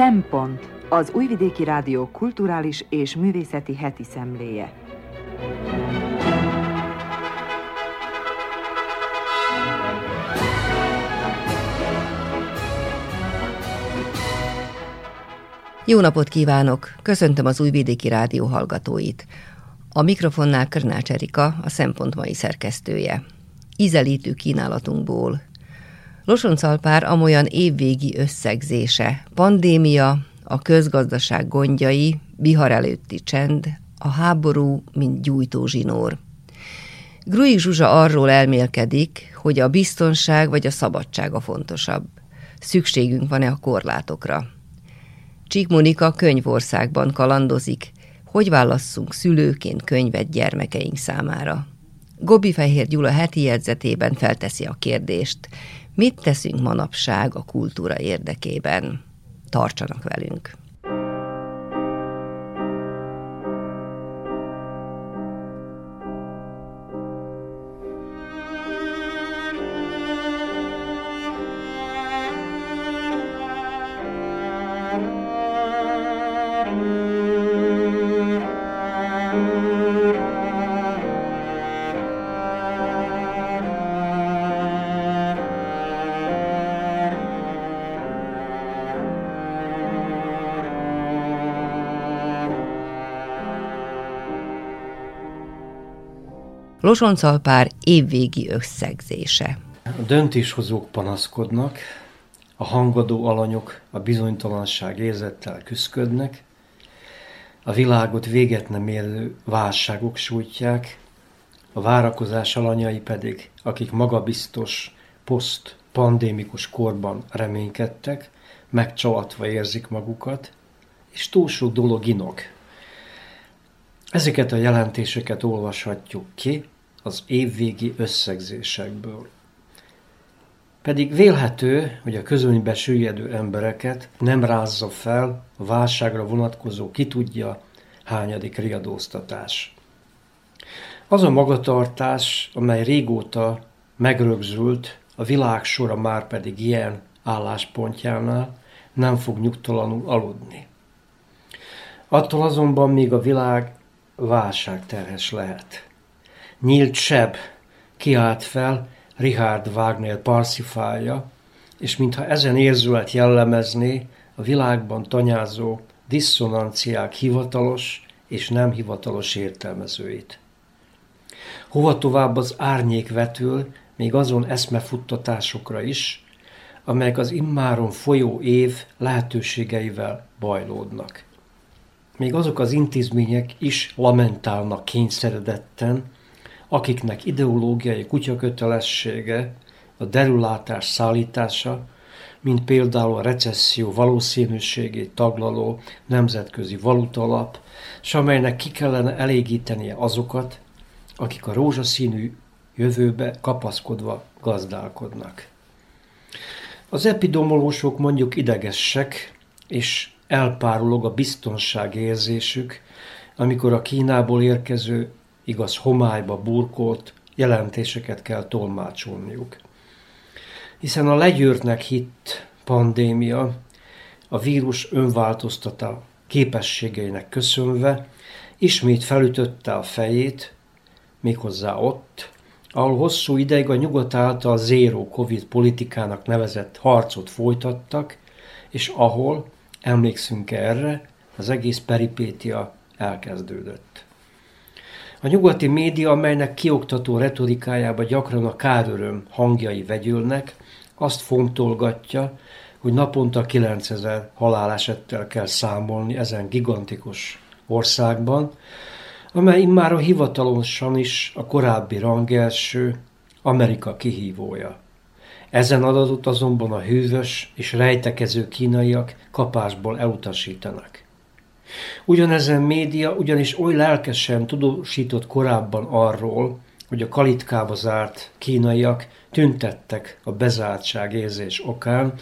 Szempont az Újvidéki Rádió kulturális és művészeti heti szemléje. Jó napot kívánok! Köszöntöm az Újvidéki Rádió hallgatóit. A mikrofonnál Körnács Erika, a Szempont mai szerkesztője. Ízelítő kínálatunkból. Losoncalpár amolyan évvégi összegzése, pandémia, a közgazdaság gondjai, vihar előtti csend, a háború, mint gyújtó zsinór. Grui Zsuzsa arról elmélkedik, hogy a biztonság vagy a szabadság a fontosabb. Szükségünk van-e a korlátokra? Csík Monika könyvországban kalandozik, hogy válasszunk szülőként könyvet gyermekeink számára. Gobi Fehér Gyula heti jegyzetében felteszi a kérdést, mit teszünk manapság a kultúra érdekében. Tartsanak velünk! Losoncalpár évvégi összegzése. A döntéshozók panaszkodnak, a hangadó alanyok a bizonytalanság érzettel küzdködnek, a világot véget nem érő válságok sújtják, a várakozás alanyai pedig, akik magabiztos, poszt-pandémikus korban reménykedtek, megcsalatva érzik magukat, és túl sok dolog inog. Ezeket a jelentéseket olvashatjuk ki az évvégi összegzésekből. Pedig vélhető, hogy a közönybe süllyedő embereket nem rázza fel a válságra vonatkozó ki tudja hányadik riadóztatás. Az a magatartás, amely régóta megrögzült, a világ sora már pedig ilyen álláspontjánál nem fog nyugtalanul aludni. Attól azonban még a világ válságterhes lehet. Nyílt seb kiállt fel Richard Wagner Parsifája, és mintha ezen érzület jellemezné a világban tanyázó diszonanciák hivatalos és nem hivatalos értelmezőit. Hova tovább az árnyék vetül, még azon eszmefuttatásokra is, amelyek az immáron folyó év lehetőségeivel bajlódnak. Még azok az intézmények is lamentálnak kényszeredetten, akiknek ideológiai kutyakötelessége a derülátás szállítása, mint például a recesszió valószínűségét taglaló nemzetközi valutalap, és amelynek ki kellene elégítenie azokat, akik a rózsaszínű jövőbe kapaszkodva gazdálkodnak. Az epidemiológusok mondjuk idegesek, és elpárolog a biztonságérzésük, amikor a Kínából érkező igaz homályba burkolt jelentéseket kell tolmácsolniuk. Hiszen a legyőrtnek hitt pandémia a vírus önváltoztata képességeinek köszönve ismét felütötte a fejét, méghozzá ott, ahol hosszú ideig a nyugat által zéró Covid politikának nevezett harcot folytattak, és ahol, emlékszünk erre, az egész peripétia elkezdődött. A nyugati média, amelynek kioktató retorikájába gyakran a káröröm hangjai vegyülnek, azt fontolgatja, hogy naponta 9000 halálesettel kell számolni ezen gigantikus országban, amely immár a hivatalosan is a korábbi rangelső Amerika kihívója. Ezen adatot azonban a hűvös és rejtekező kínaiak kapásból elutasítanak. Ugyanezen média ugyanis oly lelkesen tudósított korábban arról, hogy a kalitkába zárt kínaiak tüntettek a bezártság érzés okán,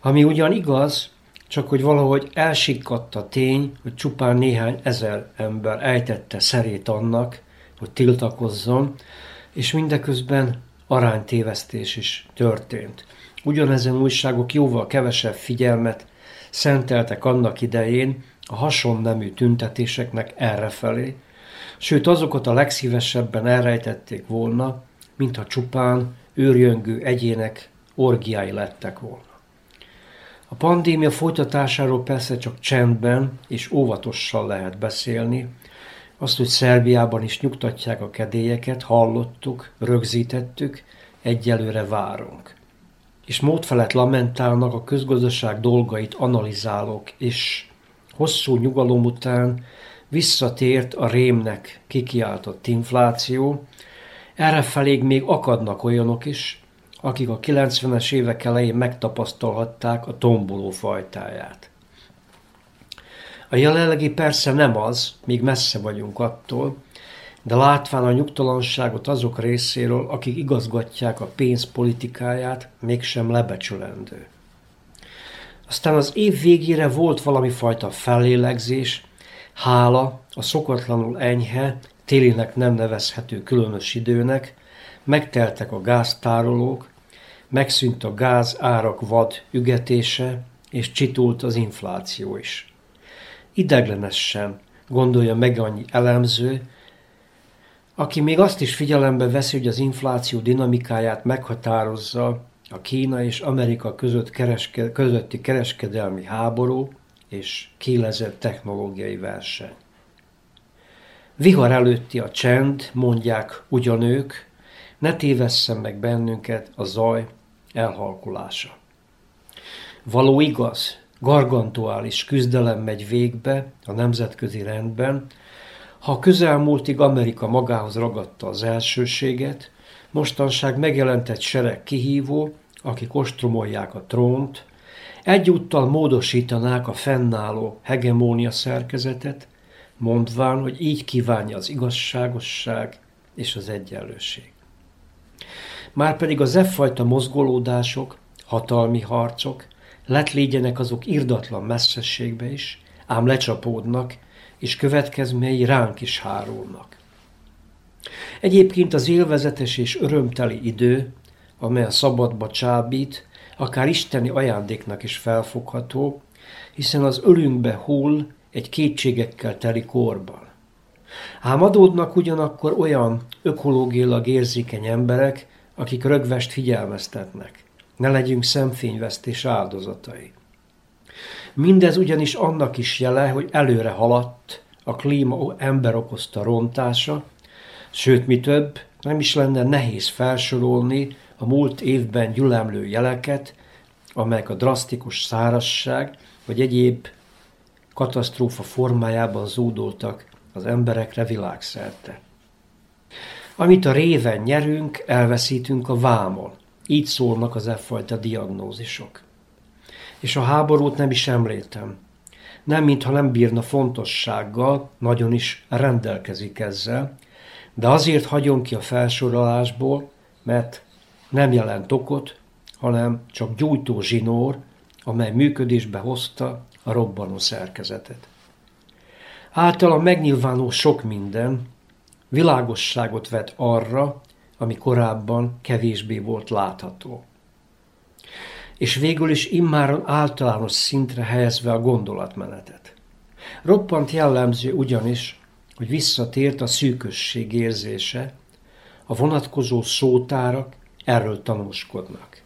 ami ugyan igaz, csak hogy valahogy elsikkadt a tény, hogy csupán néhány ezer ember ejtette szerét annak, hogy tiltakozzon, és mindeközben aránytévesztés is történt. Ugyanezen újságok jóval kevesebb figyelmet szenteltek annak idején a hasonnemű tüntetéseknek errefelé, sőt azokat a legszívesebben elrejtették volna, mintha csupán őrjöngő egyének orgiái lettek volna. A pandémia folytatásáról persze csak csendben és óvatosan lehet beszélni. Azt, hogy Szerbiában is nyugtatják a kedélyeket, hallottuk, rögzítettük, egyelőre várunk. És mód felett lamentálnak a közgazdaság dolgait analizálok, és hosszú nyugalom után visszatért a rémnek kikiáltott infláció, errefelé még akadnak olyanok is, akik a 90-es évek elején megtapasztalhatták a tomboló fajtáját. A jelenlegi persze nem az, még messze vagyunk attól, de látván a nyugtalanságot azok részéről, akik igazgatják a pénzpolitikáját, mégsem lebecsülendő. Aztán az év végére volt valami fajta fellélegzés, hála a szokatlanul enyhe, télinek nem nevezhető különös időnek, megteltek a gáztárolók, megszűnt a gáz árak vad ügetése, és csitult az infláció is. Ideglenesen gondolja meg annyi elemző, aki még azt is figyelembe veszi, hogy az infláció dinamikáját meghatározza a Kína és Amerika között kereske, közötti kereskedelmi háború és kélezett technológiai verseny. Vihar előtti a csend, mondják ugyanők, ne tévesszem meg bennünket a zaj elhalkulása. Való igaz, gargantuális küzdelem megy végbe a nemzetközi rendben, ha közelmúltig Amerika magához ragadta az elsőséget, mostanság megjelent egy sereg kihívó, akik ostromolják a trónt, egyúttal módosítanák a fennálló hegemónia szerkezetet, mondván, hogy így kívánja az igazságosság és az egyenlőség. Márpedig az e fajta mozgolódások, hatalmi harcok, lett légyenek azok irdatlan messzességbe is, ám lecsapódnak, és következményei ránk is hárulnak. Egyébként az élvezetes és örömteli idő, amely a szabadba csábít, akár isteni ajándéknak is felfogható, hiszen az ölünkbe hull egy kétségekkel teli korban. Ám adódnak ugyanakkor olyan ökológiailag érzékeny emberek, akik rögvest figyelmeztetnek. Ne legyünk szemfényvesztés áldozatai. Mindez ugyanis annak is jele, hogy előre haladt a klíma ember okozta rontása, sőt, mi több, nem is lenne nehéz felsorolni a múlt évben gyülemlő jeleket, amelyek a drasztikus szárasság vagy egyéb katasztrófa formájában zúdultak az emberekre világszerte. Amit a réven nyerünk, elveszítünk a vámon. Így szólnak az fajta diagnózisok. És a háborút nem is említem. Nem, mintha nem bírna fontossággal, nagyon is rendelkezik ezzel, de azért hagyom ki a felsorolásból, mert nem jelent okot, hanem csak gyújtó zsinór, amely működésbe hozta a robbanó szerkezetet. Általa megnyilvánul sok minden, világosságot vet arra, ami korábban kevésbé volt látható. És végül is immáron általános szintre helyezve a gondolatmenetet. Roppant jellemző ugyanis, hogy visszatért a szűkösség érzése, a vonatkozó szótárak erről tanúskodnak.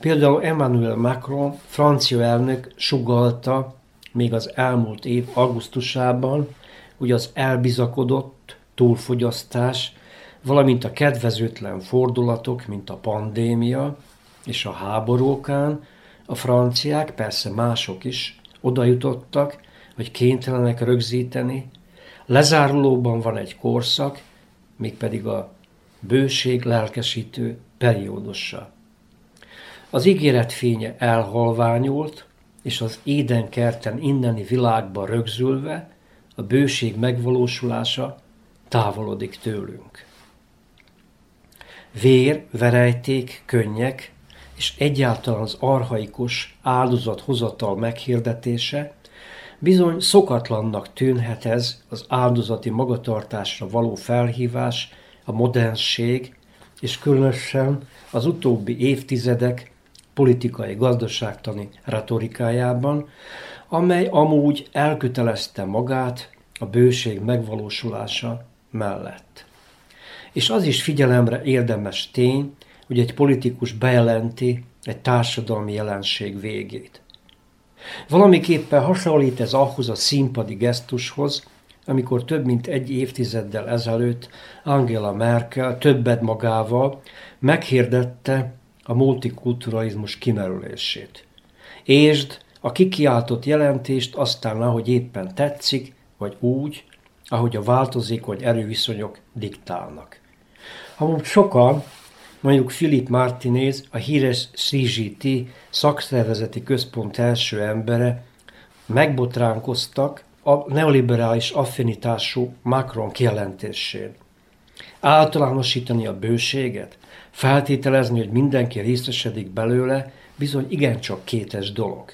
Például Emmanuel Macron, francia elnök sugalta még az elmúlt év augusztusában, hogy az elbizakodott túlfogyasztás, valamint a kedvezőtlen fordulatok, mint a pandémia és a háborúkán, a franciák, persze mások is oda jutottak, hogy kénytelenek rögzíteni. Lezárulóban van egy korszak, mégpedig a bőség lelkesítő periódusa. Az ígéret fénye elhalványult, és az édenkerten inneni világba rögzülve a bőség megvalósulása távolodik tőlünk. Vér, verejték, könnyek, és egyáltalán az arhaikus áldozathozatal meghirdetése, bizony szokatlannak tűnhet ez az áldozati magatartásra való felhívás, a modernség, és különösen az utóbbi évtizedek politikai gazdaságtani retorikájában, amely amúgy elkötelezte magát a bőség megvalósulása mellett. És az is figyelemre érdemes tény, hogy egy politikus bejelenti egy társadalmi jelenség végét. Valamiképpen hasonlít ez ahhoz a színpadi gesztushoz, amikor több mint egy évtizeddel ezelőtt Angela Merkel többet magával meghirdette a multikulturalizmus kimerülését. Ésd a kikiáltott jelentést aztán, ahogy éppen tetszik, vagy úgy, ahogy a változékony erőviszonyok diktálnak. Amúgy sokan, mondjuk Philip Martinez, a híres CGT szakszervezeti központ első embere, megbotránkoztak a neoliberális affinitású Macron kijelentésén. Általánosítani a bőséget, feltételezni, hogy mindenki részesedik belőle, bizony igencsak kétes dolog.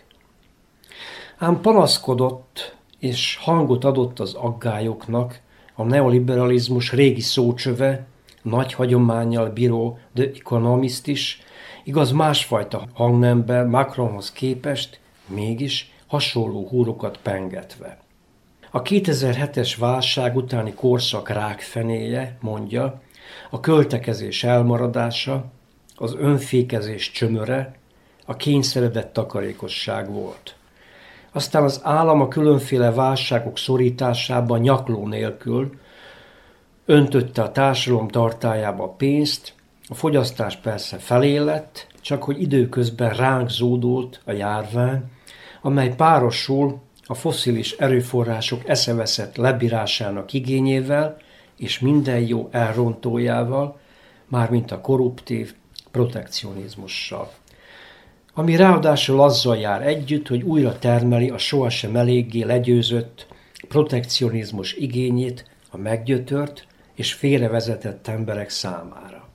Ám panaszkodott és hangot adott az aggályoknak a neoliberalizmus régi szócsöve, nagy hagyományjal bíró The Economist is, igaz másfajta hangnemben Macronhoz képest, mégis hasonló húrokat pengetve. A 2007-es válság utáni korszak rákfenéje, mondja, a költekezés elmaradása, az önfékezés csömöre, a kényszeredett takarékosság volt. Aztán az állam a különféle válságok szorításában nyakló nélkül öntötte a társadalom tartájába a pénzt, a fogyasztás persze felélett, csak hogy időközben ránk zódult a járvány, amely párosul a foszilis erőforrások eszeveszett lebírásának igényével és minden jó elrontójával, mármint a korruptív protekcionizmussal. Ami ráadásul azzal jár együtt, hogy újra termeli a sohasem eléggé legyőzött protekcionizmus igényét a meggyötört és félrevezetett emberek számára.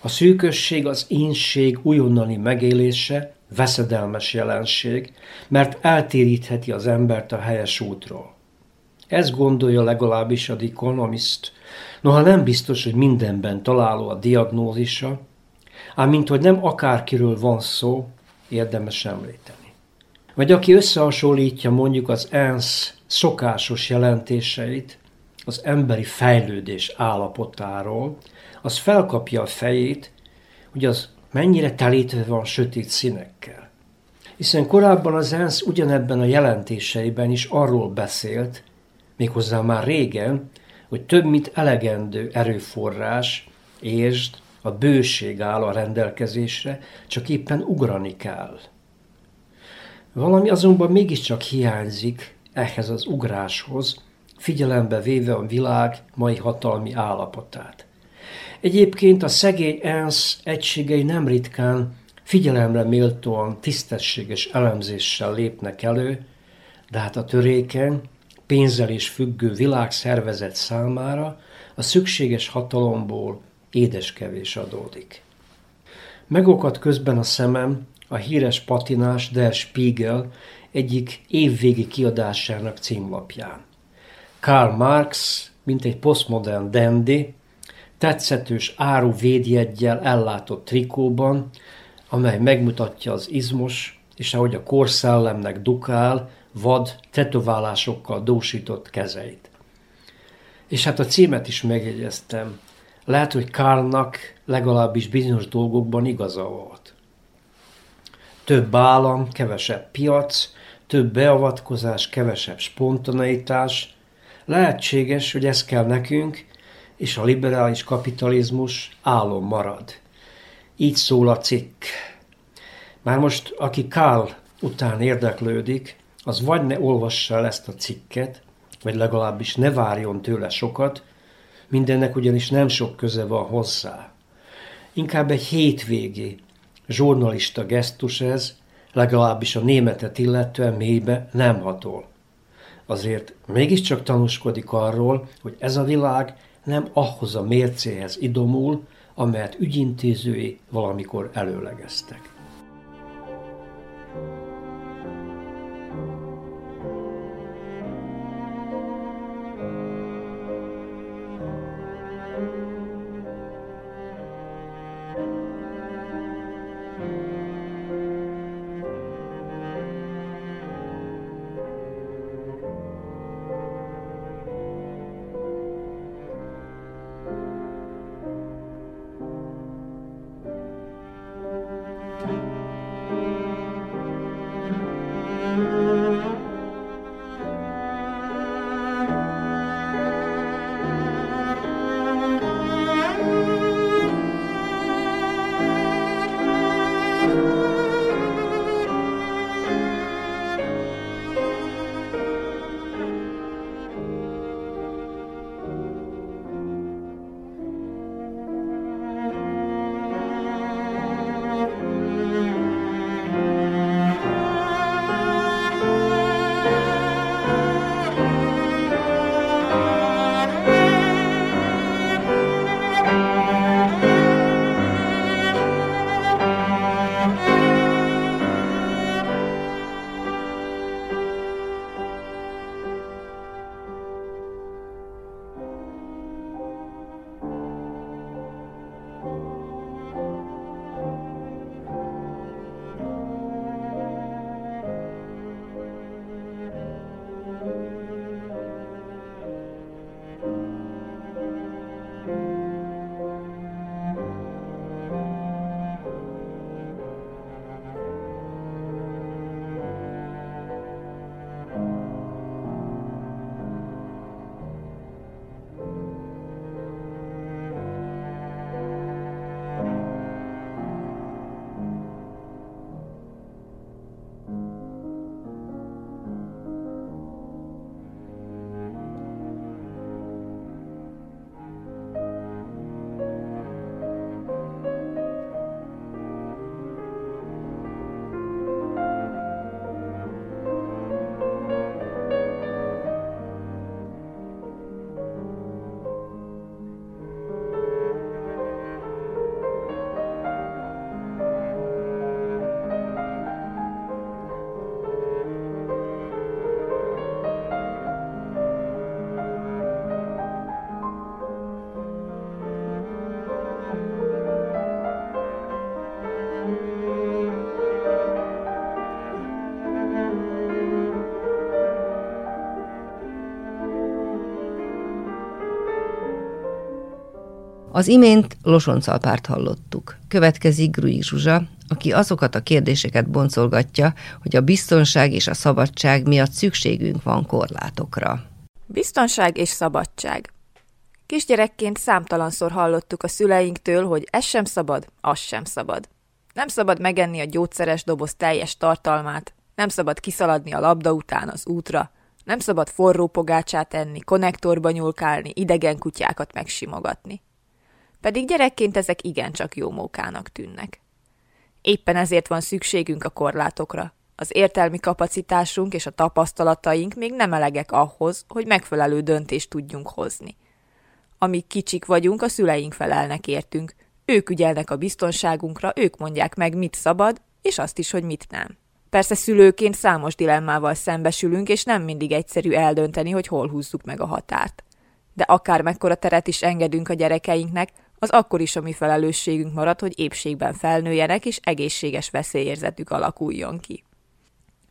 A szűkösség az ínség újonnani megélése veszedelmes jelenség, mert eltérítheti az embert a helyes útról. Ez gondolja legalábbis a The noha nem biztos, hogy mindenben találó a diagnózisa, ám mint hogy nem akárkiről van szó, érdemes említeni. Vagy aki összehasonlítja mondjuk az ENSZ szokásos jelentéseit az emberi fejlődés állapotáról, az felkapja a fejét, hogy az mennyire telítve van sötét színekkel. Hiszen korábban az ENSZ ugyanebben a jelentéseiben is arról beszélt, méghozzá már régen, hogy több mint elegendő erőforrás, és a bőség áll a rendelkezésre, csak éppen ugrani kell. Valami azonban mégiscsak hiányzik ehhez az ugráshoz, figyelembe véve a világ mai hatalmi állapotát. Egyébként a szegény ENSZ egységei nem ritkán figyelemre méltóan tisztességes elemzéssel lépnek elő, de hát a törékeny, pénzzel is függő világszervezet számára a szükséges hatalomból édeskevés adódik. Megokad közben a szemem a híres patinás Der Spiegel egyik évvégi kiadásának címlapján. Karl Marx, mint egy posztmodern dandy, tetszetős áru védjeggyel ellátott trikóban, amely megmutatja az izmos, és ahogy a korszellemnek dukál, vad tetoválásokkal dósított kezeit. És hát a címet is megjegyeztem. Lehet, hogy Karlnak legalábbis bizonyos dolgokban igaza volt. Több állam, kevesebb piac, több beavatkozás, kevesebb spontaneitás. Lehetséges, hogy ez kell nekünk, és a liberális kapitalizmus álom marad. Így szól a cikk. Már most, aki Karl után érdeklődik, az vagy ne olvassa el ezt a cikket, vagy legalábbis ne várjon tőle sokat, mindennek ugyanis nem sok köze van hozzá. Inkább egy hétvégi zsurnalista gesztus ez, legalábbis a németet illetően mélybe nem hatol. Azért mégiscsak tanúskodik arról, hogy ez a világ nem ahhoz a mércéhez idomul, amelyet ügyintézői valamikor előlegeztek. Az imént Losoncalpárt hallottuk. Következik Grui Zsuzsa, aki azokat a kérdéseket boncolgatja, hogy a biztonság és a szabadság miatt szükségünk van korlátokra. Biztonság és szabadság. Kisgyerekként számtalanszor hallottuk a szüleinktől, hogy ez sem szabad, az sem szabad. Nem szabad megenni a gyógyszeres doboz teljes tartalmát, nem szabad kiszaladni a labda után az útra, nem szabad forró pogácsát enni, konnektorba nyúlkálni, idegen kutyákat megsimogatni. Pedig gyerekként ezek igencsak jó mókának tűnnek. Éppen ezért van szükségünk a korlátokra. Az értelmi kapacitásunk és a tapasztalataink még nem elegek ahhoz, hogy megfelelő döntést tudjunk hozni. Amíg kicsik vagyunk, a szüleink felelnek értünk. Ők ügyelnek a biztonságunkra, ők mondják meg, mit szabad, és azt is, hogy mit nem. Persze szülőként számos dilemmával szembesülünk, és nem mindig egyszerű eldönteni, hogy hol húzzuk meg a határt. De akár mekkora teret is engedünk a gyerekeinknek, az akkor is a mi felelősségünk marad, hogy épségben felnőjenek, és egészséges veszélyérzetük alakuljon ki.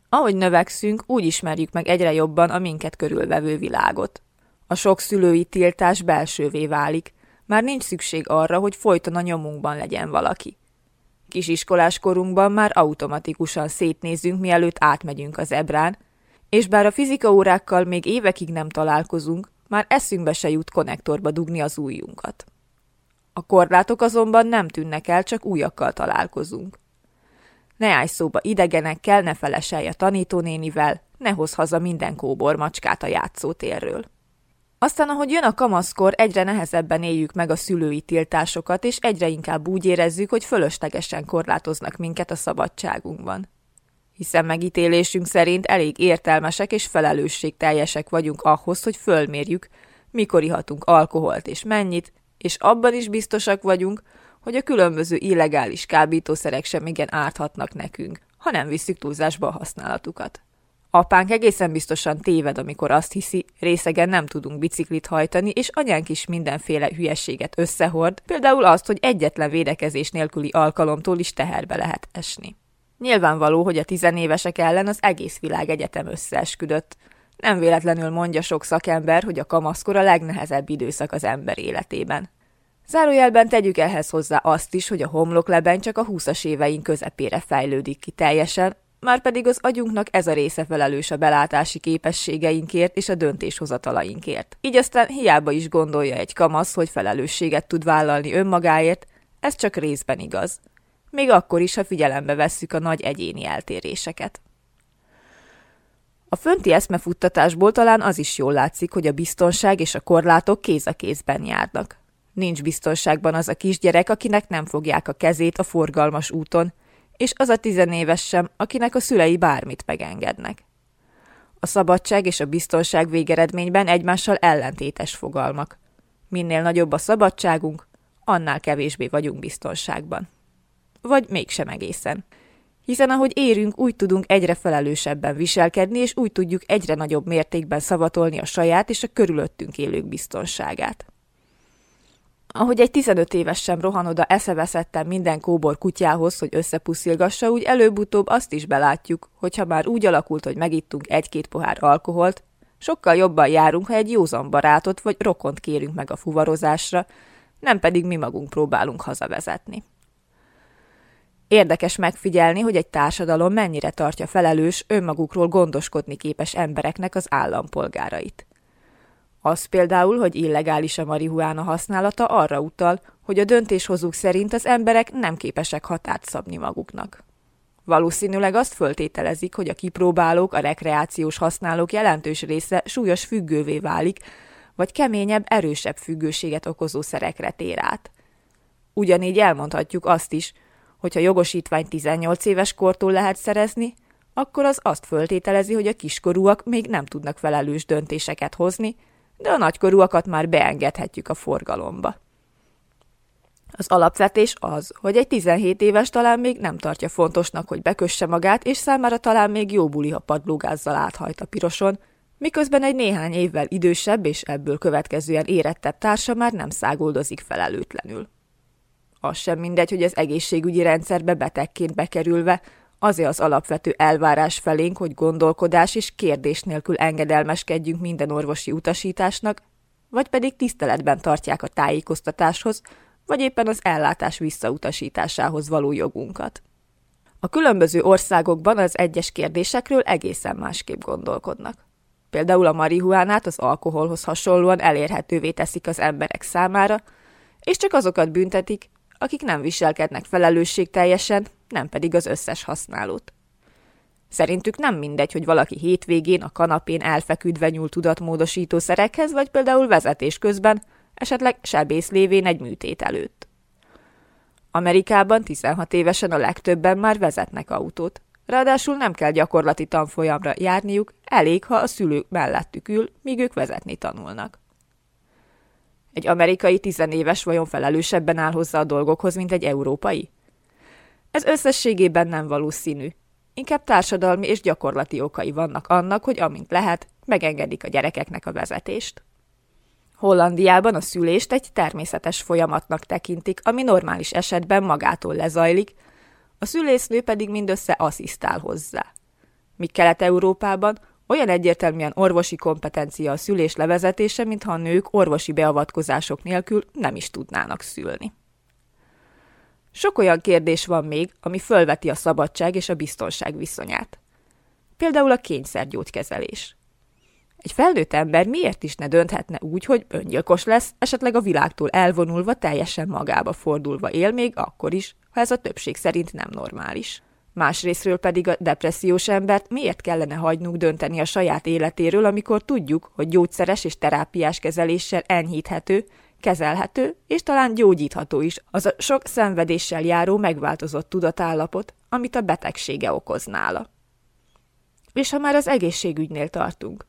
Ahogy növekszünk, úgy ismerjük meg egyre jobban a minket körülvevő világot. A sok szülői tiltás belsővé válik, már nincs szükség arra, hogy folyton a nyomunkban legyen valaki. Kisiskolás korunkban már automatikusan szétnézünk, mielőtt átmegyünk az ebrán, és bár a fizika órákkal még évekig nem találkozunk, már eszünkbe se jut konnektorba dugni az ujjunkat. A korlátok azonban nem tűnnek el, csak újakkal találkozunk. Ne állj szóba idegenekkel, ne feleselj a tanítónénivel, ne hoz haza minden kóbor macskát a játszótérről. Aztán, ahogy jön a kamaszkor, egyre nehezebben éljük meg a szülői tiltásokat, és egyre inkább úgy érezzük, hogy fölöslegesen korlátoznak minket a szabadságunkban. Hiszen megítélésünk szerint elég értelmesek és felelősségteljesek vagyunk ahhoz, hogy fölmérjük, mikor ihatunk alkoholt és mennyit, és abban is biztosak vagyunk, hogy a különböző illegális kábítószerek sem igen árthatnak nekünk, ha nem visszük túlzásba a használatukat. Apánk egészen biztosan téved, amikor azt hiszi, részegen nem tudunk biciklit hajtani, és anyánk is mindenféle hülyességet összehord, például azt, hogy egyetlen védekezés nélküli alkalomtól is teherbe lehet esni. Nyilvánvaló, hogy a tizenévesek ellen az egész világ egyetem összeesküdött. Nem véletlenül mondja sok szakember, hogy a kamaszkor a legnehezebb időszak az ember életében. Zárójelben tegyük ehhez hozzá azt is, hogy a homlokleben csak a húszas éveink közepére fejlődik ki teljesen, már pedig az agyunknak ez a része felelős a belátási képességeinkért és a döntéshozatalainkért. Így aztán hiába is gondolja egy kamasz, hogy felelősséget tud vállalni önmagáért, ez csak részben igaz. Még akkor is, ha figyelembe vesszük a nagy egyéni eltéréseket. A fönti eszmefuttatásból talán az is jól látszik, hogy a biztonság és a korlátok kéz a kézben járnak. Nincs biztonságban az a kisgyerek, akinek nem fogják a kezét a forgalmas úton, és az a tizenéves sem, akinek a szülei bármit megengednek. A szabadság és a biztonság végeredményben egymással ellentétes fogalmak. Minél nagyobb a szabadságunk, annál kevésbé vagyunk biztonságban. Vagy mégsem egészen. Hiszen ahogy érünk, úgy tudunk egyre felelősebben viselkedni, és úgy tudjuk egyre nagyobb mértékben szavatolni a saját és a körülöttünk élők biztonságát. Ahogy egy 15 éves sem rohan oda eszeveszetten minden kóbor kutyához, hogy összepuszilgassa, úgy előbb-utóbb azt is belátjuk, hogyha már úgy alakult, hogy megittunk egy-két pohár alkoholt, sokkal jobban járunk, ha egy józan barátot vagy rokont kérünk meg a fuvarozásra, nem pedig mi magunk próbálunk hazavezetni. Érdekes megfigyelni, hogy egy társadalom mennyire tartja felelős önmagukról gondoskodni képes embereknek az állampolgárait. Az például, hogy illegális a marihuána használata arra utal, hogy a döntéshozók szerint az emberek nem képesek határt szabni maguknak. Valószínűleg azt föltételezik, hogy a kipróbálók, a rekreációs használók jelentős része súlyos függővé válik, vagy keményebb, erősebb függőséget okozó szerekre tér át. Ugyanígy elmondhatjuk azt is, hogyha jogosítvány 18 éves kortól lehet szerezni, akkor az azt föltételezi, hogy a kiskorúak még nem tudnak felelős döntéseket hozni, de a nagykorúakat már beengedhetjük a forgalomba. Az alapvetés az, hogy egy 17 éves talán még nem tartja fontosnak, hogy bekösse magát, és számára talán még jó buli, ha padlógázzal áthajt a piroson, miközben egy néhány évvel idősebb és ebből következően érettebb társa már nem szágoldozik felelőtlenül. Az sem mindegy, hogy az egészségügyi rendszerbe betegként bekerülve azért az alapvető elvárás felénk, hogy gondolkodás és kérdés nélkül engedelmeskedjünk minden orvosi utasításnak, vagy pedig tiszteletben tartják a tájékoztatáshoz, vagy éppen az ellátás visszautasításához való jogunkat. A különböző országokban az egyes kérdésekről egészen másképp gondolkodnak. Például a marihuánát az alkoholhoz hasonlóan elérhetővé teszik az emberek számára, és csak azokat büntetik, akik nem viselkednek felelősségteljesen, nem pedig az összes használót. Szerintük nem mindegy, hogy valaki hétvégén a kanapén elfeküdve nyúl tudatmódosító szerekhez, vagy például vezetés közben, esetleg sebész lévén egy műtét előtt. Amerikában 16 évesen a legtöbben már vezetnek autót. Ráadásul nem kell gyakorlati tanfolyamra járniuk, elég, ha a szülők mellettük ül, míg ők vezetni tanulnak. Egy amerikai tizenéves vajon felelősebben áll hozzá a dolgokhoz, mint egy európai? Ez összességében nem valószínű. Inkább társadalmi és gyakorlati okai vannak annak, hogy amint lehet, megengedik a gyerekeknek a vezetést. Hollandiában a szülést egy természetes folyamatnak tekintik, ami normális esetben magától lezajlik, a szülésznő pedig mindössze asszisztál hozzá. Míg Kelet-Európában olyan egyértelműen orvosi kompetencia a szülés levezetése, mintha a nők orvosi beavatkozások nélkül nem is tudnának szülni. Sok olyan kérdés van még, ami fölveti a szabadság és a biztonság viszonyát. Például a kényszergyógykezelés. Egy felnőtt ember miért is ne dönthetne úgy, hogy öngyilkos lesz, esetleg a világtól elvonulva, teljesen magába fordulva él még akkor is, ha ez a többség szerint nem normális. Másrésztről pedig a depressziós embert miért kellene hagynunk dönteni a saját életéről, amikor tudjuk, hogy gyógyszeres és terápiás kezeléssel enyhíthető, kezelhető és talán gyógyítható is az a sok szenvedéssel járó megváltozott tudatállapot, amit a betegsége okoz nála. És ha már az egészségügynél tartunk,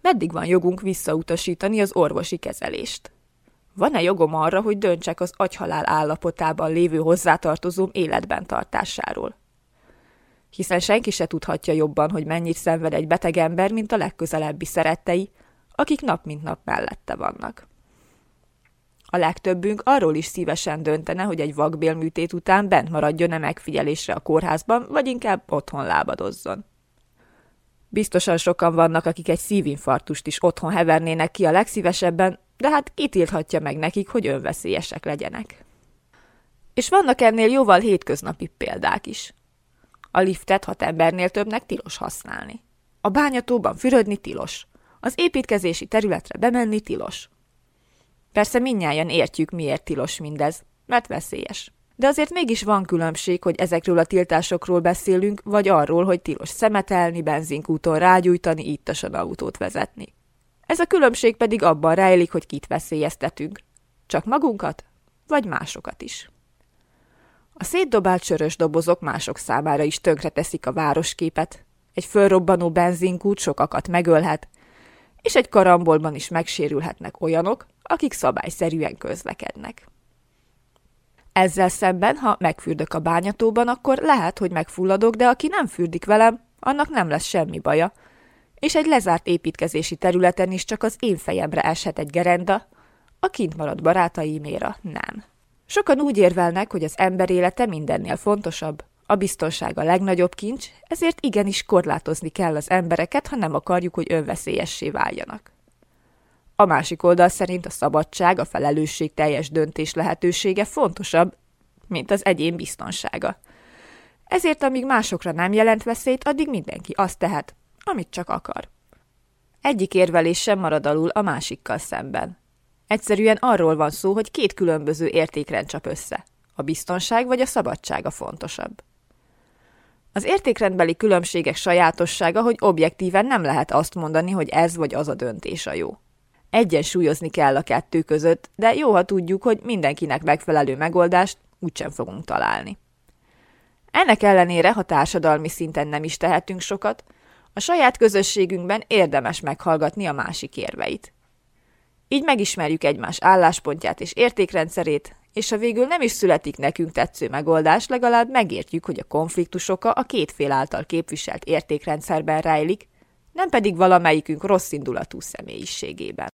meddig van jogunk visszautasítani az orvosi kezelést? Van-e jogom arra, hogy döntsek az agyhalál állapotában lévő hozzátartozóm életben tartásáról? Hiszen senki se tudhatja jobban, hogy mennyit szenved egy beteg ember, mint a legközelebbi szerettei, akik nap mint nap mellette vannak. A legtöbbünk arról is szívesen döntene, hogy egy vakbélműtét után bent maradjon-e megfigyelésre a kórházban, vagy inkább otthon lábadozzon. Biztosan sokan vannak, akik egy szívinfarktust is otthon hevernének ki a legszívesebben, de hát kitilthatja meg nekik, hogy önveszélyesek legyenek. És vannak ennél jóval hétköznapi példák is. A liftet hat embernél többnek tilos használni. A bányatóban fürödni tilos. Az építkezési területre bemenni tilos. Persze minnyáján értjük, miért tilos mindez, mert veszélyes. De azért mégis van különbség, hogy ezekről a tiltásokról beszélünk, vagy arról, hogy tilos szemetelni, benzinkúton rágyújtani, ittasan autót vezetni. Ez a különbség pedig abban rejlik, hogy kit veszélyeztetünk. Csak magunkat, vagy másokat is. A szétdobált sörös dobozok mások számára is tönkreteszik a városképet. Egy fölrobbanó benzinkút sokakat megölhet, és egy karambolban is megsérülhetnek olyanok, akik szabályszerűen közlekednek. Ezzel szemben, ha megfürdök a bányatóban, akkor lehet, hogy megfulladok, de aki nem fürdik velem, annak nem lesz semmi baja. És egy lezárt építkezési területen is csak az én fejemre eshet egy gerenda, a kint maradt barátaiméra nem. Sokan úgy érvelnek, hogy az ember élete mindennél fontosabb, a biztonság a legnagyobb kincs, ezért igenis korlátozni kell az embereket, ha nem akarjuk, hogy önveszélyessé váljanak. A másik oldal szerint a szabadság, a felelősség teljes döntés lehetősége fontosabb, mint az egyén biztonsága. Ezért, amíg másokra nem jelent veszélyt, addig mindenki azt tehet, amit csak akar. Egyik érvelés sem marad alul a másikkal szemben. Egyszerűen arról van szó, hogy két különböző értékrend csap össze. A biztonság vagy a szabadság a fontosabb. Az értékrendbeli különbségek sajátossága, hogy objektíven nem lehet azt mondani, hogy ez vagy az a döntés a jó. Egyensúlyozni kell a kettő között, de jó, ha tudjuk, hogy mindenkinek megfelelő megoldást úgysem fogunk találni. Ennek ellenére, ha társadalmi szinten nem is tehetünk sokat, a saját közösségünkben érdemes meghallgatni a másik érveit. Így megismerjük egymás álláspontját és értékrendszerét, és ha végül nem is születik nekünk tetsző megoldás, legalább megértjük, hogy a konfliktusoka a két fél által képviselt értékrendszerben rejlik, nem pedig valamelyikünk rosszindulatú személyiségében.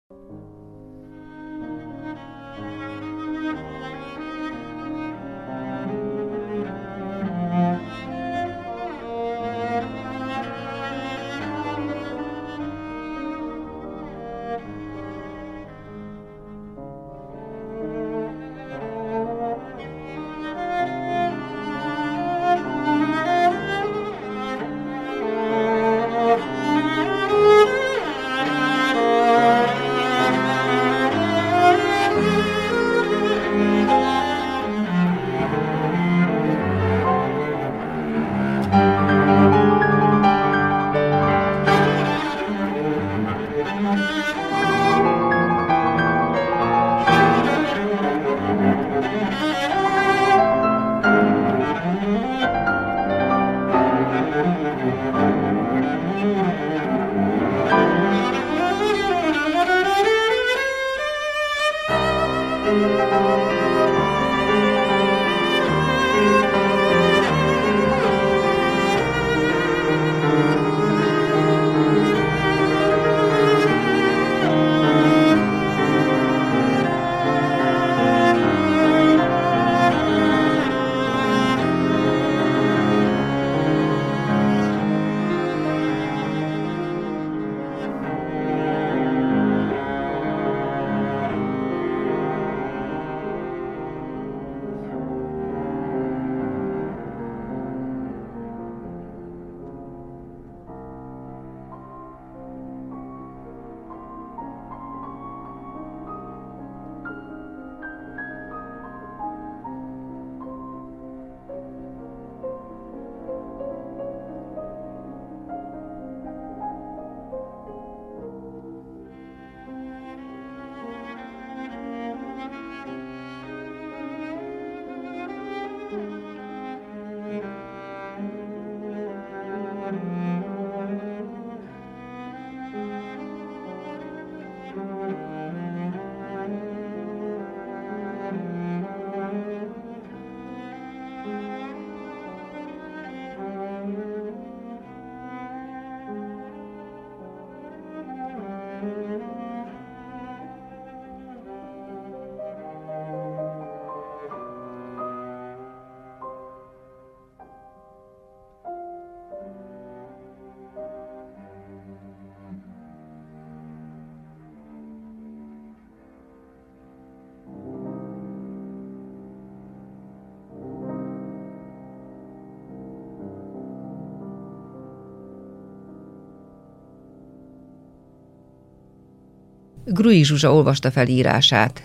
Grui Zsuzsa olvasta fel írását.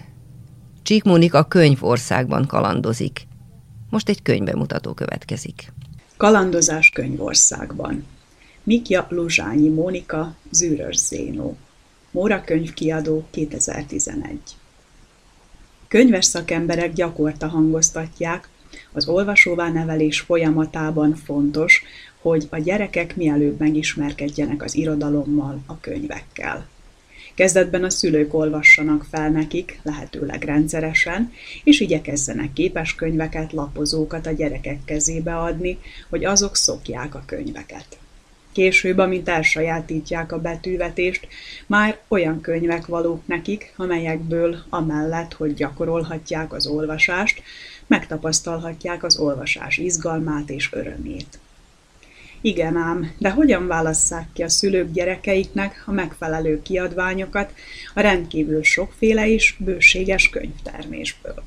Csík Mónika könyvországban kalandozik. Most egy könyvbemutató következik. Kalandozás könyvországban. Mikja Luzsányi Mónika, Zűrös Zénó. Móra könyvkiadó 2011. Könyves szakemberek gyakorta hangoztatják, az olvasóvá nevelés folyamatában fontos, hogy a gyerekek mielőbb megismerkedjenek az irodalommal, a könyvekkel. Kezdetben a szülők olvassanak fel nekik, lehetőleg rendszeresen, és igyekezzenek képes könyveket, lapozókat a gyerekek kezébe adni, hogy azok szokják a könyveket. Később, amint elsajátítják a betűvetést, már olyan könyvek valók nekik, amelyekből amellett, hogy gyakorolhatják az olvasást, megtapasztalhatják az olvasás izgalmát és örömét. Igen ám, de hogyan válasszák ki a szülők gyerekeiknek a megfelelő kiadványokat a rendkívül sokféle és bőséges könyvtermésből?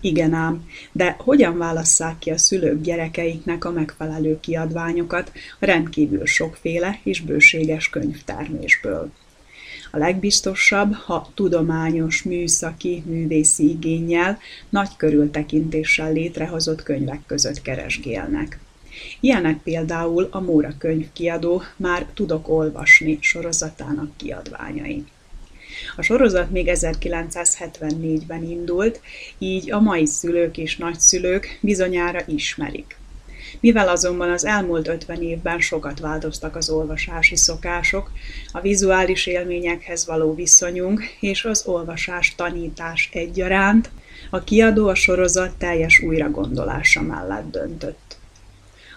Igen ám, de hogyan válasszák ki a szülők gyerekeiknek a megfelelő kiadványokat a rendkívül sokféle és bőséges könyvtermésből? A legbiztosabb, ha tudományos, műszaki, művészi igényel, nagy körültekintéssel létrehozott könyvek között keresgélnek. Ilyenek például a Móra könyvkiadó Már tudok olvasni sorozatának kiadványai. A sorozat még 1974-ben indult, így a mai szülők és nagyszülők bizonyára ismerik. Mivel azonban az elmúlt 50 évben sokat változtak az olvasási szokások, a vizuális élményekhez való viszonyunk és az olvasás tanítás egyaránt, a kiadó a sorozat teljes újragondolása mellett döntött.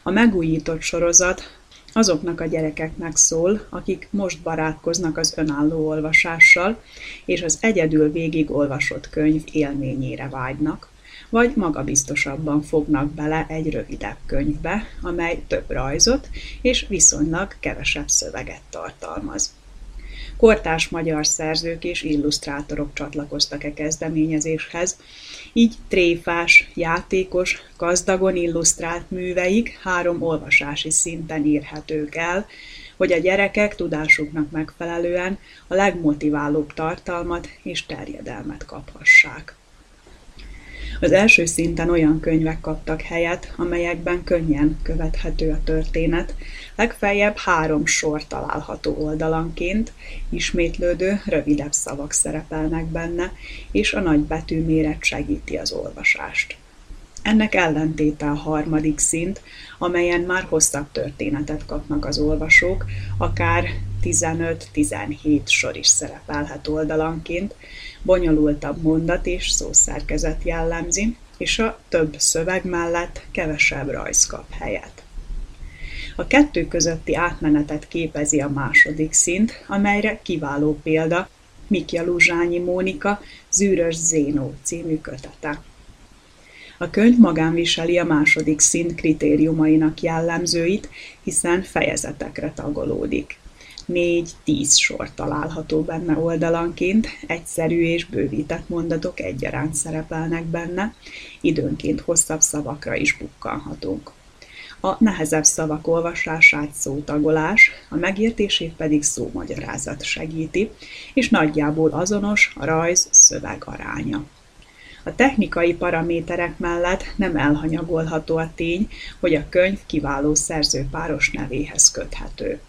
A megújított sorozat azoknak a gyerekeknek szól, akik most barátkoznak az önálló olvasással, és az egyedül végig olvasott könyv élményére vágynak, vagy magabiztosabban fognak bele egy rövidebb könyvbe, amely több rajzot és viszonylag kevesebb szöveget tartalmaz. Kortás magyar szerzők és illusztrátorok csatlakoztak e kezdeményezéshez, így tréfás, játékos, gazdagon illusztrált műveik három olvasási szinten írhetők el, hogy a gyerekek tudásuknak megfelelően a legmotiválóbb tartalmat és terjedelmet kaphassák. Az első szinten olyan könyvek kaptak helyet, amelyekben könnyen követhető a történet, legfeljebb három sor található oldalanként, ismétlődő, rövidebb szavak szerepelnek benne, és a nagy betűméret segíti az olvasást. Ennek ellentéte a harmadik szint, amelyen már hosszabb történetet kapnak az olvasók, akár 15-17 sor is szerepelhet oldalanként, bonyolultabb mondat és szószerkezet jellemzi, és a több szöveg mellett kevesebb rajz kap helyet. A kettő közötti átmenetet képezi a második szint, amelyre kiváló példa Mikja Luzsányi Mónika Zűrös Zénó című kötete. A könyv magán viseli a második szint kritériumainak jellemzőit, hiszen fejezetekre tagolódik. Négy-tíz sor található benne oldalanként, egyszerű és bővített mondatok egyaránt szerepelnek benne, időnként hosszabb szavakra is bukkanhatunk. A nehezebb szavak olvasását szótagolás, a megértését pedig szómagyarázat segíti, és nagyjából azonos a rajz-szöveg aránya. A technikai paraméterek mellett nem elhanyagolható a tény, hogy a könyv kiváló szerzőpáros nevéhez köthető.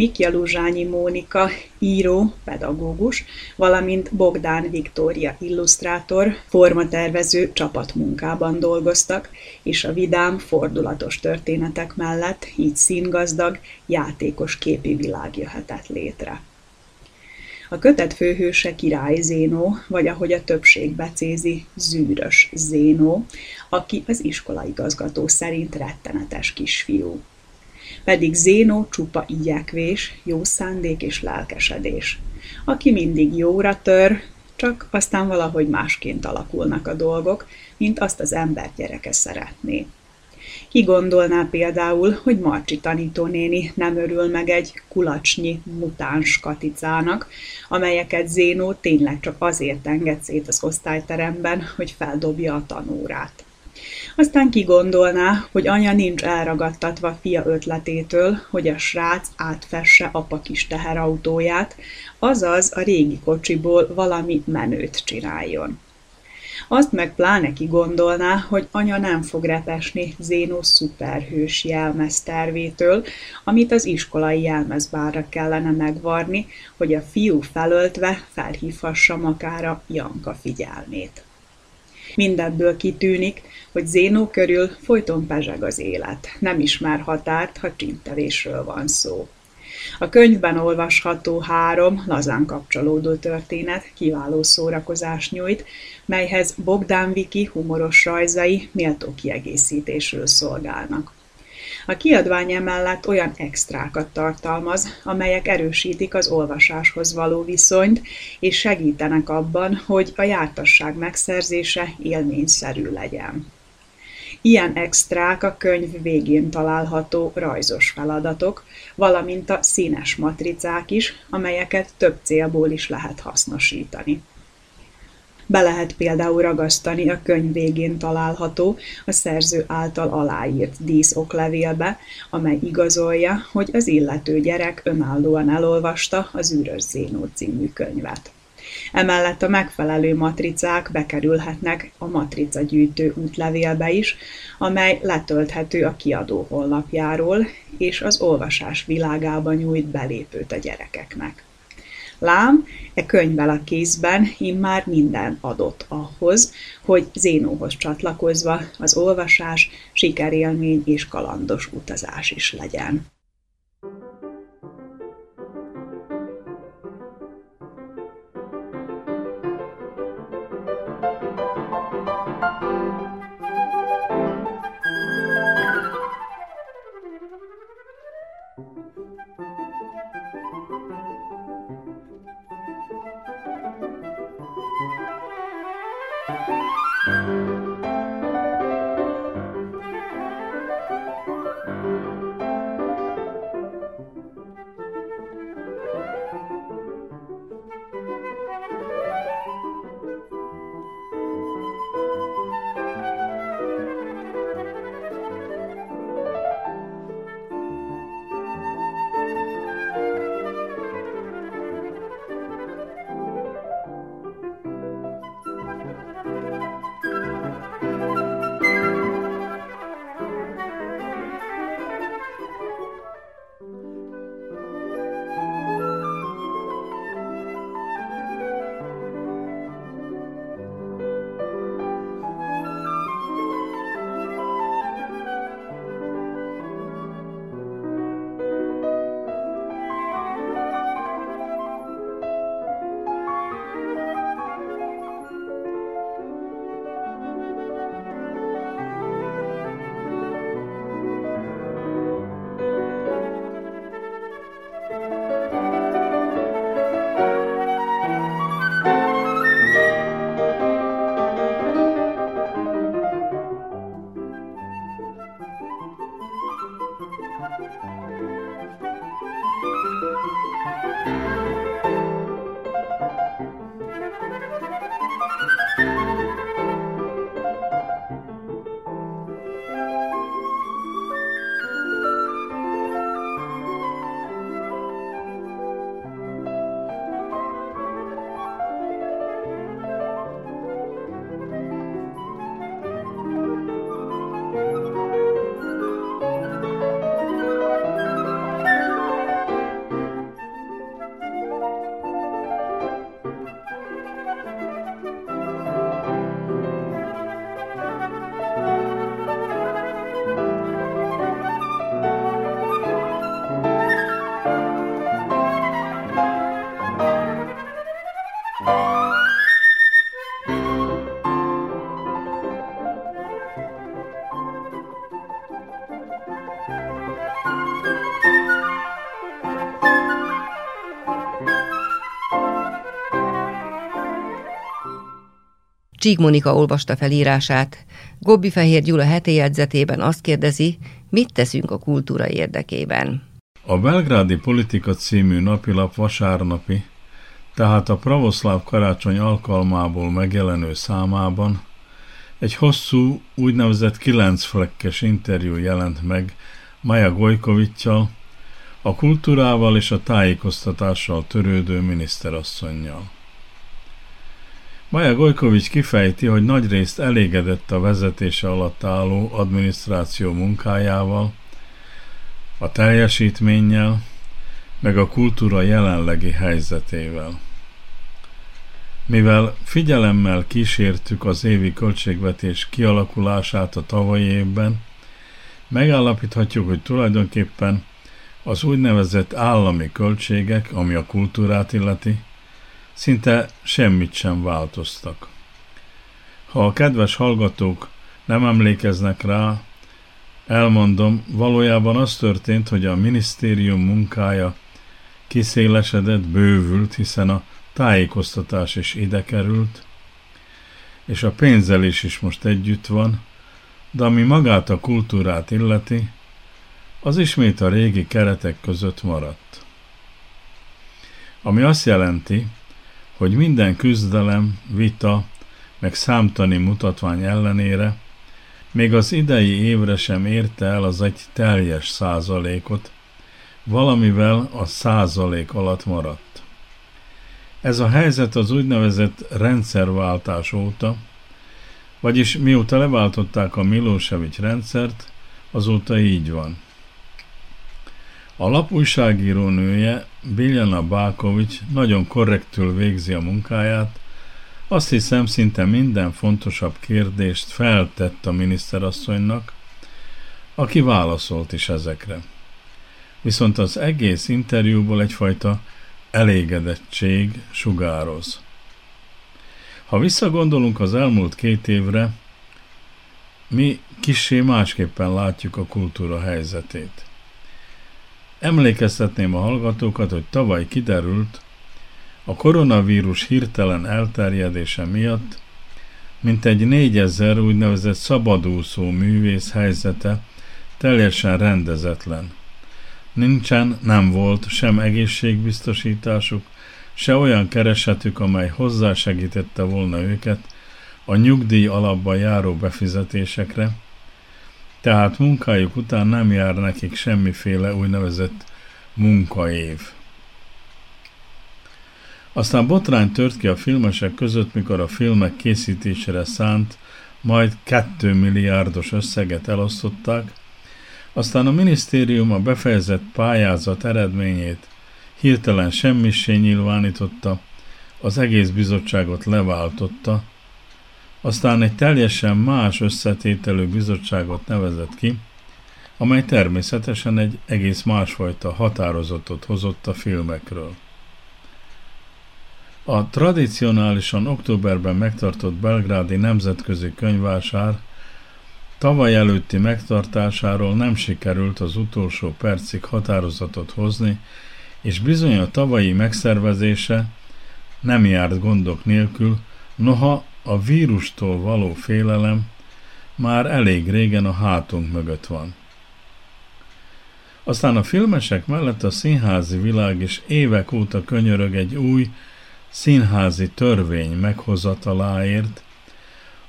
Mikja Luzsányi Mónika, író, pedagógus, valamint Bogdán Viktória illusztrátor, formatervező csapatmunkában dolgoztak, és a vidám, fordulatos történetek mellett így színgazdag, játékos képi világ jöhetett létre. A kötet főhőse király Zénó, vagy ahogy a többség becézi, zűrös Zénó, aki az iskolaigazgató szerint rettenetes kisfiú. Pedig Zénó csupa igyekvés, jó szándék és lelkesedés. Aki mindig jóra tör, csak aztán valahogy másként alakulnak a dolgok, mint azt az ember gyereke szeretné. Ki gondolná például, hogy Marcsi tanítónéni nem örül meg egy kulacsnyi mutáns katicának, amelyeket Zénó tényleg csak azért enged szét az osztályteremben, hogy feldobja a tanórát. Aztán kigondolná, hogy anya nincs elragadtatva fia ötletétől, hogy a srác átfesse apa kis teherautóját, azaz a régi kocsiból valami menőt csináljon. Azt meg pláne kigondolná, hogy anya nem fog repesni Zénó szuperhős jelmeztervétől, amit az iskolai jelmezbárra kellene megvarni, hogy a fiú felöltve felhívhassa magára Janka figyelmét. Mindebből kitűnik, hogy Zénó körül folyton pezseg az élet, nem ismer határt, ha csintevésről van szó. A könyvben olvasható három lazán kapcsolódó történet kiváló szórakozás nyújt, melyhez Bogdán Viki humoros rajzai méltó kiegészítésről szolgálnak. A kiadvány emellett olyan extrákat tartalmaz, amelyek erősítik az olvasáshoz való viszonyt, és segítenek abban, hogy a jártasság megszerzése élményszerű legyen. Ilyen extrák a könyv végén található rajzos feladatok, valamint a színes matricák is, amelyeket több célból is lehet hasznosítani. Be lehet például ragasztani a könyv végén található, a szerző által aláírt díszoklevélbe, amely igazolja, hogy az illető gyerek önállóan elolvasta az Űrös Zénó című könyvet. Emellett a megfelelő matricák bekerülhetnek a matrica gyűjtő útlevélbe is, amely letölthető a kiadó honlapjáról, és az olvasás világába nyújt belépőt a gyerekeknek. Lám, e könyvvel a kézben immár minden adott ahhoz, hogy Zénóhoz csatlakozva az olvasás sikerélmény és kalandos utazás is legyen. Csík Monika olvasta felírását. Gobbi Fehér Gyula heti jegyzetében azt kérdezi, mit teszünk a kultúra érdekében. A Belgrádi Politika című napilap vasárnapi, tehát a pravoszláv karácsony alkalmából megjelenő számában Egy hosszú, úgynevezett kilencflekkes interjú jelent meg Maja Gojkoviccal, a kultúrával és a tájékoztatással törődő miniszterasszonynal. Maja Gojkovics kifejti, hogy nagyrészt elégedett a vezetése alatt álló adminisztráció munkájával, a teljesítménnyel, meg a kultúra jelenlegi helyzetével. Mivel figyelemmel kísértük az évi költségvetés kialakulását a tavalyi évben, megállapíthatjuk, hogy tulajdonképpen az úgynevezett állami költségek, ami a kultúrát illeti, szinte semmit sem változtak. Ha a kedves hallgatók nem emlékeznek rá, elmondom, valójában az történt, hogy a minisztérium munkája kiszélesedett, bővült, hiszen a tájékoztatás is ide került, és a pénzelés is most együtt van, de ami magát a kultúrát illeti, az ismét a régi keretek között maradt. Ami azt jelenti, hogy minden küzdelem, vita, meg számtani mutatvány ellenére még az idei évre sem érte el az egy teljes százalékot, valamivel a százalék alatt maradt. Ez a helyzet az úgynevezett rendszerváltás óta, vagyis mióta leváltották a Milosevic rendszert, azóta így van. A lap nője, Biljana Bálkovics nagyon korrektül végzi a munkáját, azt hiszem szinte minden fontosabb kérdést feltett a miniszterasszonynak, aki válaszolt is ezekre. Viszont az egész interjúból egyfajta elégedettség sugároz. Ha visszagondolunk az elmúlt két évre, mi kissé másképpen látjuk a kultúra helyzetét. Emlékeztetném a hallgatókat, hogy tavaly kiderült, a koronavírus hirtelen elterjedése miatt mintegy négyezer úgynevezett szabadúszó művész helyzete teljesen rendezetlen. Nincsen, nem volt sem egészségbiztosításuk, se olyan keresetük, amely hozzásegítette volna őket a nyugdíj alapba járó befizetésekre, tehát munkájuk után nem jár nekik semmiféle úgynevezett munkaév. Aztán botrány tört ki a filmesek között, mikor a filmek készítésére szánt, majd 2 milliárdos összeget elosztották, aztán a minisztérium a befejezett pályázat eredményét hirtelen semmissé nyilvánította, az egész bizottságot leváltotta, aztán egy teljesen más összetételő bizottságot nevezett ki, amely természetesen egy egész másfajta határozatot hozott a filmekről. A tradicionálisan októberben megtartott belgrádi nemzetközi könyvásár tavaly előtti megtartásáról nem sikerült az utolsó percig határozatot hozni, és bizony a tavalyi megszervezése nem járt gondok nélkül, noha a vírustól való félelem már elég régen a hátunk mögött van. Aztán a filmesek mellett a színházi világ is évek óta könyörög egy új színházi törvény meghozataláért,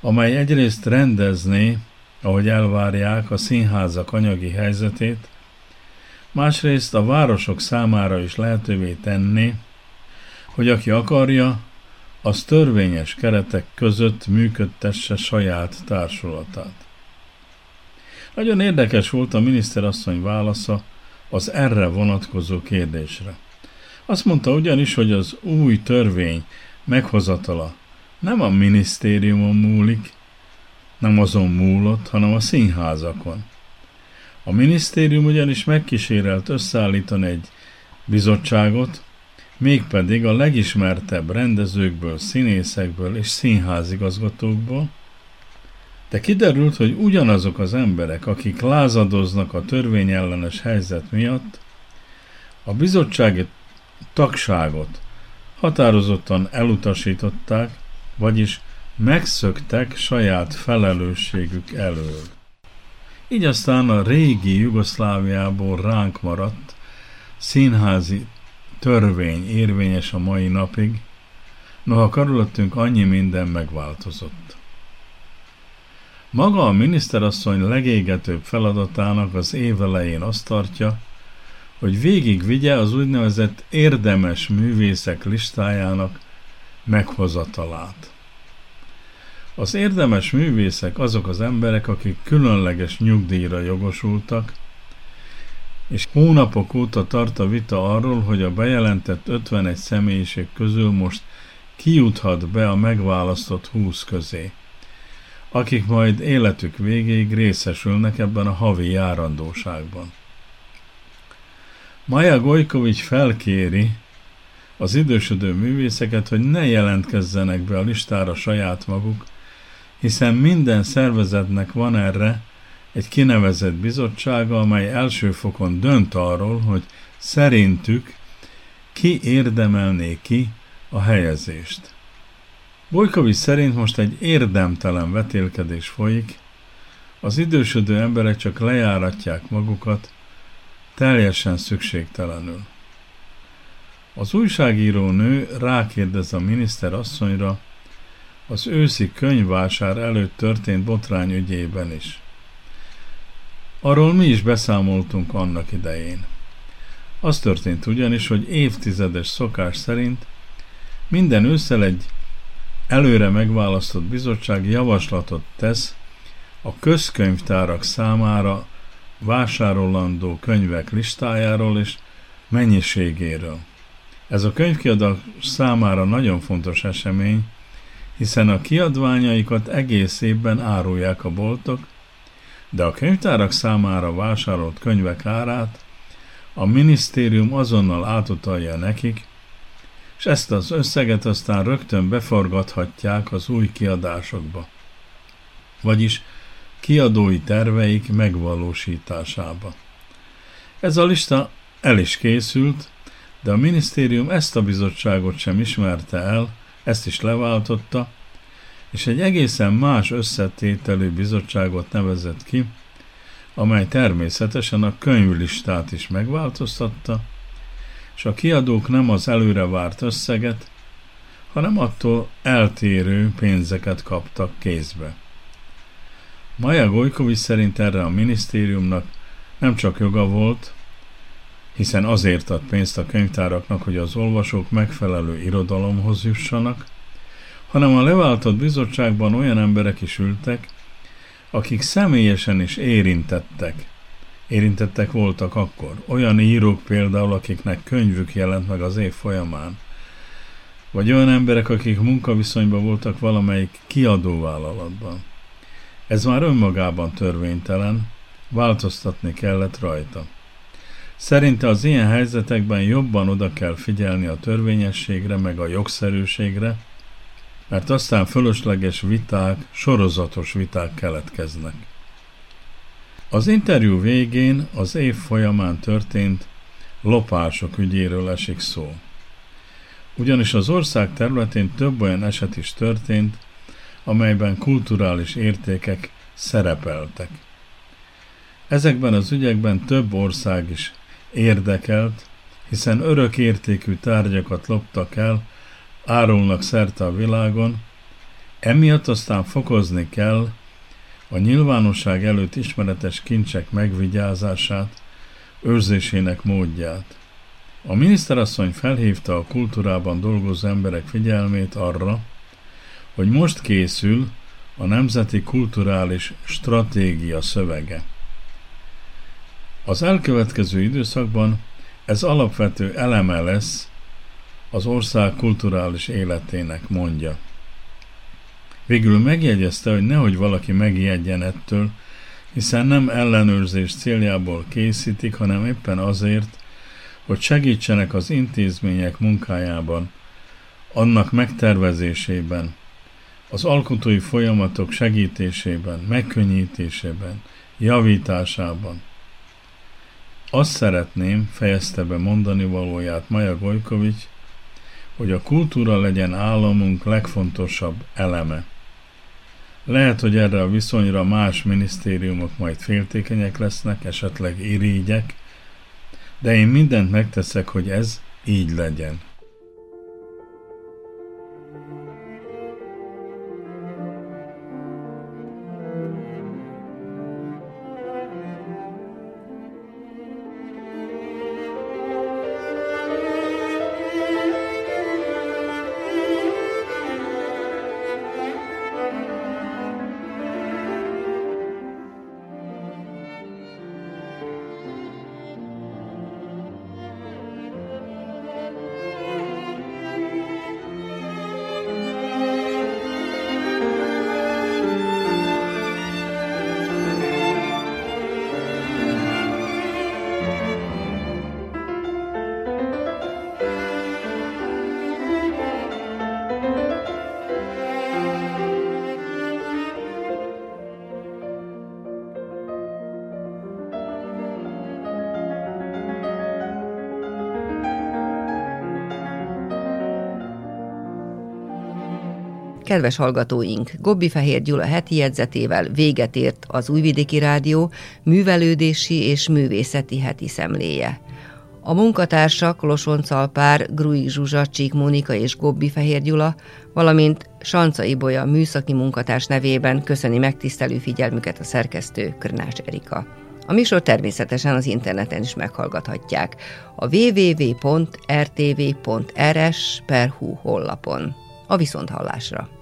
amely egyrészt rendezné, ahogy elvárják, a színházak anyagi helyzetét, másrészt a városok számára is lehetővé tenni, hogy aki akarja, az törvényes keretek között működtesse saját társulatát. Nagyon érdekes volt a miniszterasszony válasza az erre vonatkozó kérdésre. Azt mondta ugyanis, hogy az új törvény meghozatala nem a minisztériumon múlik, nem azon múlott, hanem a színházakon. A minisztérium ugyanis megkísérelt összeállítani egy bizottságot, mégpedig a legismertebb rendezőkből, színészekből és színházigazgatókból, de kiderült, hogy ugyanazok az emberek, akik lázadoznak a törvényellenes helyzet miatt, a bizottsági tagságot határozottan elutasították, vagyis megszöktek saját felelősségük elől. Így aztán a régi Jugoszláviából ránk maradt színházi törvény érvényes a mai napig, noha körülöttünk annyi minden megváltozott. Maga a miniszterasszony legégetőbb feladatának az év elején azt tartja, hogy végigvigye az úgynevezett érdemes művészek listájának meghozatalát. Az érdemes művészek azok az emberek, akik különleges nyugdíjra jogosultak, és hónapok óta tart a vita arról, hogy a bejelentett 51 személyiség közül most kijuthat be a megválasztott 20 közé, akik majd életük végéig részesülnek ebben a havi járandóságban. Maja Gojkovics felkéri az idősödő művészeket, hogy ne jelentkezzenek be a listára saját maguk, hiszen minden szervezetnek van erre egy kinevezett bizottsága, amely első fokon dönt arról, hogy szerintük ki érdemelné ki a helyezést. Bojkovics szerint most egy érdemtelen vetélkedés folyik, az idősödő emberek csak lejáratják magukat, teljesen szükségtelenül. Az újságíró nő rákérdez a miniszter asszonyra az őszi könyvvásár előtt történt botrány ügyében is. Arról mi is beszámoltunk annak idején. Az történt ugyanis, hogy évtizedes szokás szerint minden ősszel egy előre megválasztott bizottság javaslatot tesz a közkönyvtárak számára vásárolandó könyvek listájáról és mennyiségéről. Ez a könyvkiadás számára nagyon fontos esemény, hiszen a kiadványaikat egész évben árulják a boltok, de a könyvtárak számára vásárolt könyvek árát a minisztérium azonnal átutalja nekik, és ezt az összeget aztán rögtön beforgathatják az új kiadásokba. Vagyis kiadói terveik megvalósításába. Ez a lista el is készült, de a minisztérium ezt a bizottságot sem ismerte el, ezt is leváltotta, és egy egészen más összetételű bizottságot nevezett ki, amely természetesen a könyvlistát is megváltoztatta, és a kiadók nem az előre várt összeget, hanem attól eltérő pénzeket kaptak kézbe. Maja Gojkovics szerint erre a minisztériumnak nem csak joga volt, hiszen azért ad pénzt a könyvtáraknak, hogy az olvasók megfelelő irodalomhoz jussanak, hanem a leváltott bizottságban olyan emberek is ültek, akik személyesen is érintettek. Érintettek voltak akkor. Olyan írók például, akiknek könyvük jelent meg az év folyamán. Vagy olyan emberek, akik munkaviszonyban voltak valamelyik kiadóvállalatban. Ez már önmagában törvénytelen, változtatni kellett rajta. Szerinte az ilyen helyzetekben jobban oda kell figyelni a törvényességre, meg a jogszerűségre, mert aztán fölösleges viták, sorozatos viták keletkeznek. Az interjú végén az év folyamán történt lopások ügyéről esik szó. Ugyanis az ország területén több olyan eset is történt, amelyben kulturális értékek szerepeltek. Ezekben az ügyekben több ország is érdekelt, hiszen örök értékű tárgyakat loptak el, árulnak szerte a világon, emiatt aztán fokozni kell a nyilvánosság előtt ismeretes kincsek megvigyázását, őrzésének módját. A miniszterasszony felhívta a kultúrában dolgozó emberek figyelmét arra, hogy most készül a Nemzeti Kulturális Stratégia szövege. Az elkövetkező időszakban ez alapvető eleme lesz az ország kulturális életének, mondja. Végül megjegyezte, hogy nehogy valaki megijedjen ettől, hiszen nem ellenőrzés céljából készítik, hanem éppen azért, hogy segítsenek az intézmények munkájában, annak megtervezésében, az alkotói folyamatok segítésében, megkönnyítésében, javításában. Azt szeretném, fejezte be mondani valóját Maja Gojkovics, hogy a kultúra legyen államunk legfontosabb eleme. Lehet, hogy erre a viszonyra más minisztériumok majd féltékenyek lesznek, esetleg irigyek, de én mindent megteszek, hogy ez így legyen. Kedves hallgatóink, Gobbi Fehér Gyula heti jegyzetével véget ért az Újvidéki Rádió művelődési és művészeti heti szemléje. A munkatársak Losoncalpár, Grui Zsuzsa, Csík Mónika és Gobbi Fehér Gyula, valamint Sanca Ibolya műszaki munkatárs nevében köszöni megtisztelő figyelmüket a szerkesztő Körnás Erika. A műsor természetesen az interneten is meghallgathatják a www.rtv.rs per honlapon. A viszonthallásra!